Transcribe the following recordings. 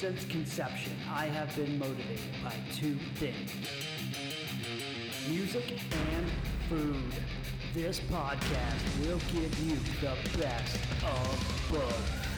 Since conception, I have been motivated by two things music and food. This podcast will give you the best of both.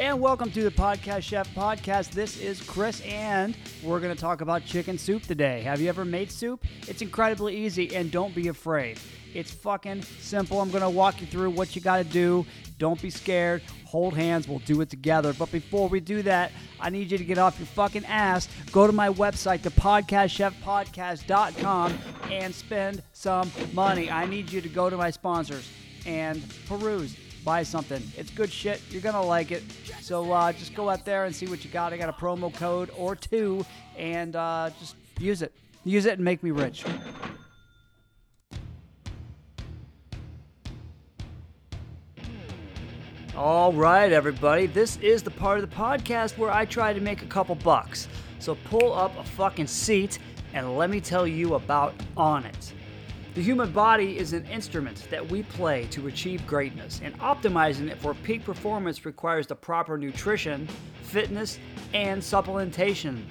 And welcome to the Podcast Chef Podcast. This is Chris, and we're going to talk about chicken soup today. Have you ever made soup? It's incredibly easy, and don't be afraid. It's fucking simple. I'm going to walk you through what you got to do. Don't be scared. Hold hands. We'll do it together. But before we do that, I need you to get off your fucking ass. Go to my website, thepodcastchefpodcast.com, and spend some money. I need you to go to my sponsors and peruse buy something. It's good shit. You're gonna like it. So uh, just go out there and see what you got. I got a promo code or two, and uh, just use it. Use it and make me rich. All right, everybody. This is the part of the podcast where I try to make a couple bucks. So pull up a fucking seat and let me tell you about Onnit. The human body is an instrument that we play to achieve greatness, and optimizing it for peak performance requires the proper nutrition, fitness, and supplementation.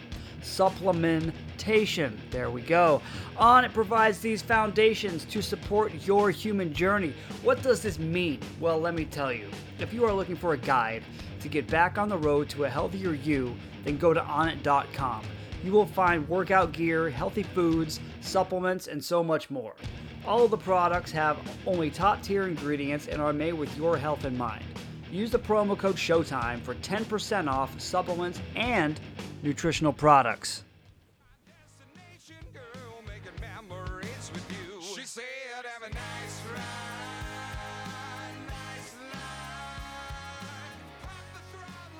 Supplementation, there we go. Onnit provides these foundations to support your human journey. What does this mean? Well, let me tell you. If you are looking for a guide to get back on the road to a healthier you, then go to onnit.com you will find workout gear, healthy foods, supplements, and so much more. All of the products have only top tier ingredients and are made with your health in mind. Use the promo code SHOWTIME for 10% off supplements and nutritional products.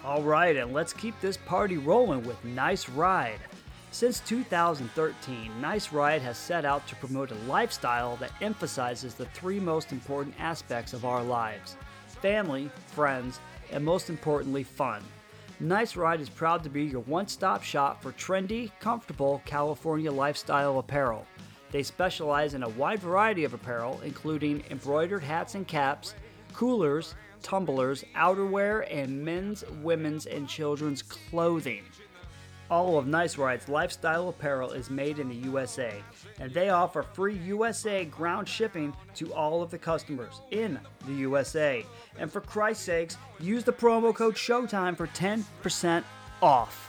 All right, and let's keep this party rolling with Nice Ride. Since 2013, Nice Ride has set out to promote a lifestyle that emphasizes the three most important aspects of our lives family, friends, and most importantly, fun. Nice Ride is proud to be your one stop shop for trendy, comfortable California lifestyle apparel. They specialize in a wide variety of apparel, including embroidered hats and caps, coolers, tumblers, outerwear, and men's, women's, and children's clothing. All of Nice Ride's lifestyle apparel is made in the USA, and they offer free USA ground shipping to all of the customers in the USA. And for Christ's sakes, use the promo code SHOWTIME for 10% off.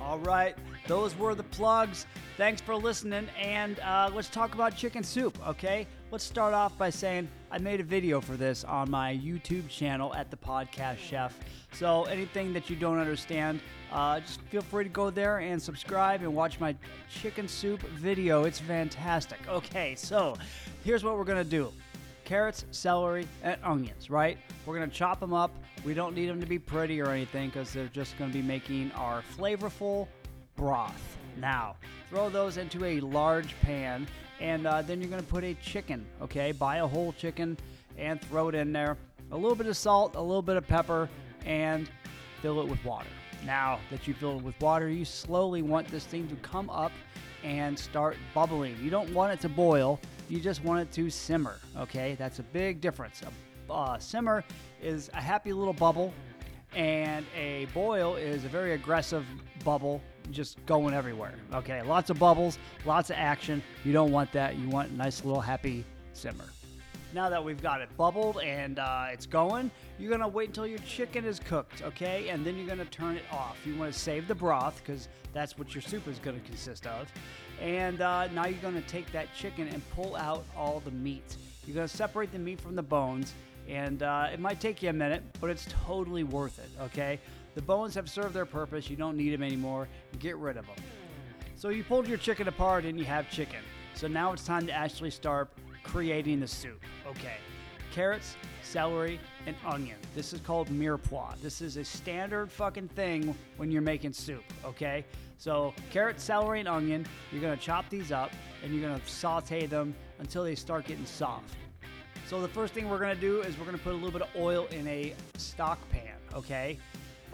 All right, those were the plugs. Thanks for listening, and uh, let's talk about chicken soup, okay? Let's start off by saying I made a video for this on my YouTube channel at the Podcast Chef. So anything that you don't understand, uh, just feel free to go there and subscribe and watch my chicken soup video. It's fantastic. Okay, so here's what we're gonna do carrots, celery, and onions, right? We're gonna chop them up. We don't need them to be pretty or anything because they're just gonna be making our flavorful broth. Now, throw those into a large pan, and uh, then you're gonna put a chicken, okay? Buy a whole chicken and throw it in there. A little bit of salt, a little bit of pepper, and fill it with water. Now that you fill it with water, you slowly want this thing to come up and start bubbling. You don't want it to boil, you just want it to simmer, okay? That's a big difference. A uh, simmer is a happy little bubble, and a boil is a very aggressive bubble just going everywhere. Okay, lots of bubbles, lots of action. You don't want that. You want a nice little happy simmer. Now that we've got it bubbled and uh, it's going, you're gonna wait until your chicken is cooked, okay? And then you're gonna turn it off. You wanna save the broth because that's what your soup is gonna consist of. And uh, now you're gonna take that chicken and pull out all the meat. You're gonna separate the meat from the bones, and uh, it might take you a minute, but it's totally worth it, okay? The bones have served their purpose. You don't need them anymore. Get rid of them. So you pulled your chicken apart and you have chicken. So now it's time to actually start creating the soup. Okay. carrots, celery, and onion. This is called mirepoix. This is a standard fucking thing when you're making soup, okay? So, carrot, celery, and onion, you're gonna chop these up and you're gonna saute them until they start getting soft. So, the first thing we're gonna do is we're gonna put a little bit of oil in a stock pan, okay?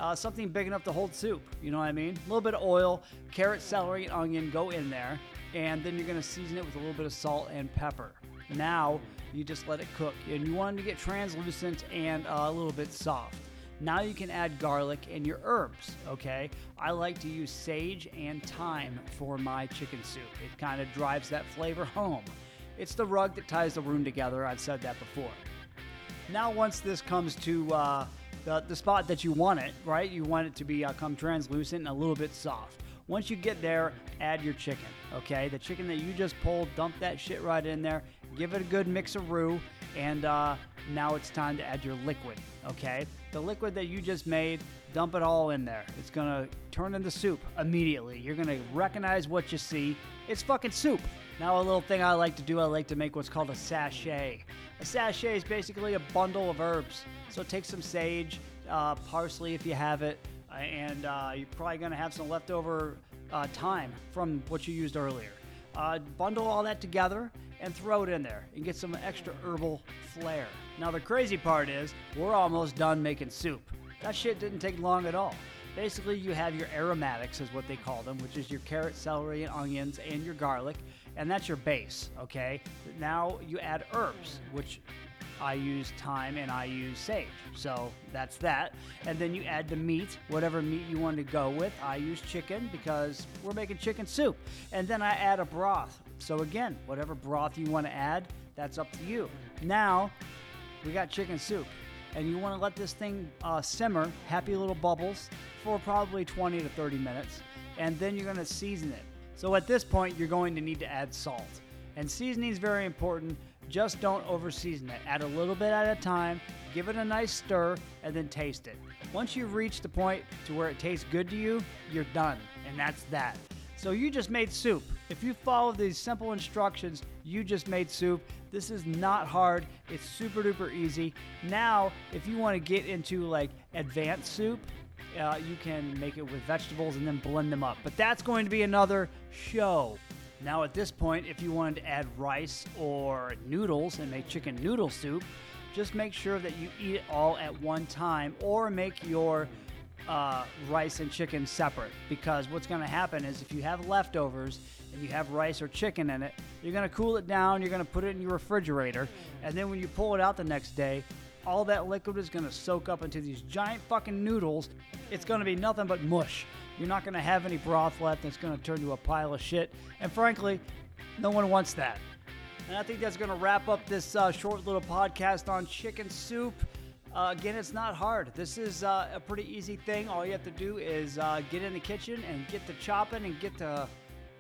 Uh, something big enough to hold soup, you know what I mean? A little bit of oil, carrot, celery, and onion go in there, and then you're gonna season it with a little bit of salt and pepper. Now, you just let it cook, and you want it to get translucent and uh, a little bit soft. Now you can add garlic and your herbs, okay? I like to use sage and thyme for my chicken soup. It kind of drives that flavor home. It's the rug that ties the room together. I've said that before. Now, once this comes to uh, the, the spot that you want it, right? You want it to be uh, come translucent and a little bit soft. Once you get there, add your chicken, okay? The chicken that you just pulled, dump that shit right in there, give it a good mix of roux, and uh, now it's time to add your liquid, okay? The liquid that you just made, dump it all in there. It's gonna turn into soup immediately. You're gonna recognize what you see. It's fucking soup. Now, a little thing I like to do, I like to make what's called a sachet. A sachet is basically a bundle of herbs. So take some sage, uh, parsley if you have it, uh, and uh, you're probably gonna have some leftover uh, thyme from what you used earlier. Uh, bundle all that together and throw it in there and get some extra herbal flair. Now, the crazy part is, we're almost done making soup. That shit didn't take long at all. Basically, you have your aromatics, is what they call them, which is your carrot, celery, and onions, and your garlic, and that's your base, okay? Now you add herbs, which I use thyme and I use sage. So that's that. And then you add the meat, whatever meat you want to go with. I use chicken because we're making chicken soup. And then I add a broth. So again, whatever broth you want to add, that's up to you. Now, we got chicken soup. And you want to let this thing uh, simmer, happy little bubbles, for probably 20 to 30 minutes. And then you're going to season it. So at this point, you're going to need to add salt. And seasoning is very important. Just don't over season it. Add a little bit at a time, give it a nice stir, and then taste it. Once you've reached the point to where it tastes good to you, you're done. And that's that. So you just made soup. If you follow these simple instructions, you just made soup. This is not hard. It's super duper easy. Now, if you want to get into like advanced soup, uh, you can make it with vegetables and then blend them up. But that's going to be another show. Now, at this point, if you wanted to add rice or noodles and make chicken noodle soup, just make sure that you eat it all at one time or make your uh, rice and chicken separate because what's going to happen is if you have leftovers and you have rice or chicken in it, you're going to cool it down, you're going to put it in your refrigerator, and then when you pull it out the next day, all that liquid is going to soak up into these giant fucking noodles. It's going to be nothing but mush. You're not going to have any broth left. It's going to turn to a pile of shit. And frankly, no one wants that. And I think that's going to wrap up this uh, short little podcast on chicken soup. Uh, again, it's not hard. This is uh, a pretty easy thing. All you have to do is uh, get in the kitchen and get to chopping and get to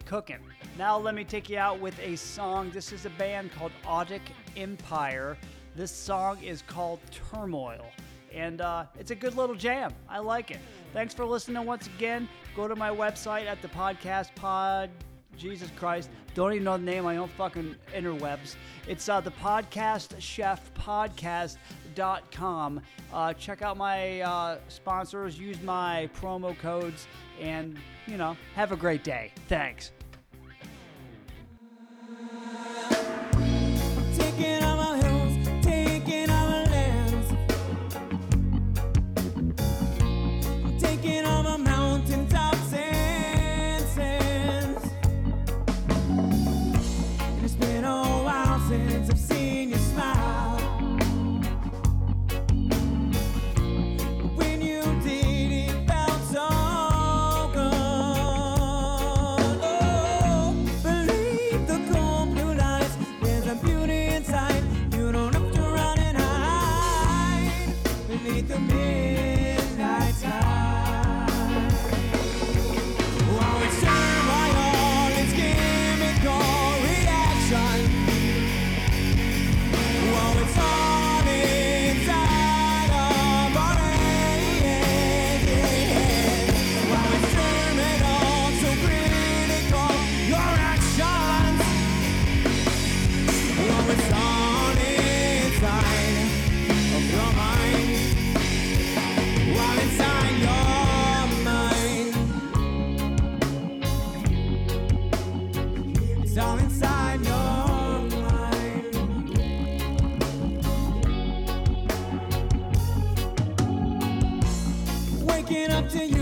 cooking. Now, let me take you out with a song. This is a band called Audic Empire. This song is called Turmoil, and uh, it's a good little jam. I like it. Thanks for listening once again. Go to my website at the podcast pod. Jesus Christ, don't even know the name. I don't fucking interwebs. It's uh, the podcast chef podcast.com. Uh, check out my uh, sponsors, use my promo codes, and, you know, have a great day. Thanks. Up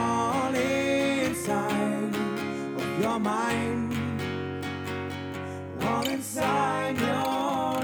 all inside of your mind. All inside your